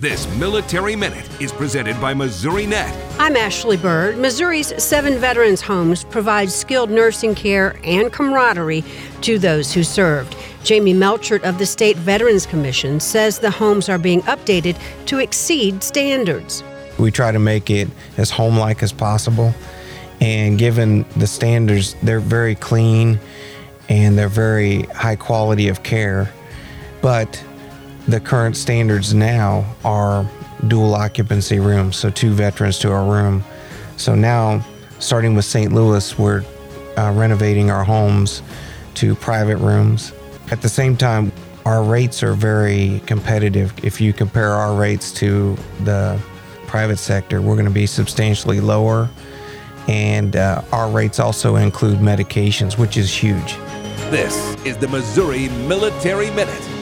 This Military Minute is presented by Missourinet. I'm Ashley Bird. Missouri's seven veterans' homes provide skilled nursing care and camaraderie to those who served. Jamie Melchert of the State Veterans Commission says the homes are being updated to exceed standards. We try to make it as home like as possible. And given the standards, they're very clean and they're very high quality of care. But the current standards now are dual occupancy rooms, so two veterans to a room. So now, starting with St. Louis, we're uh, renovating our homes to private rooms. At the same time, our rates are very competitive. If you compare our rates to the private sector, we're going to be substantially lower. And uh, our rates also include medications, which is huge. This is the Missouri Military Minute.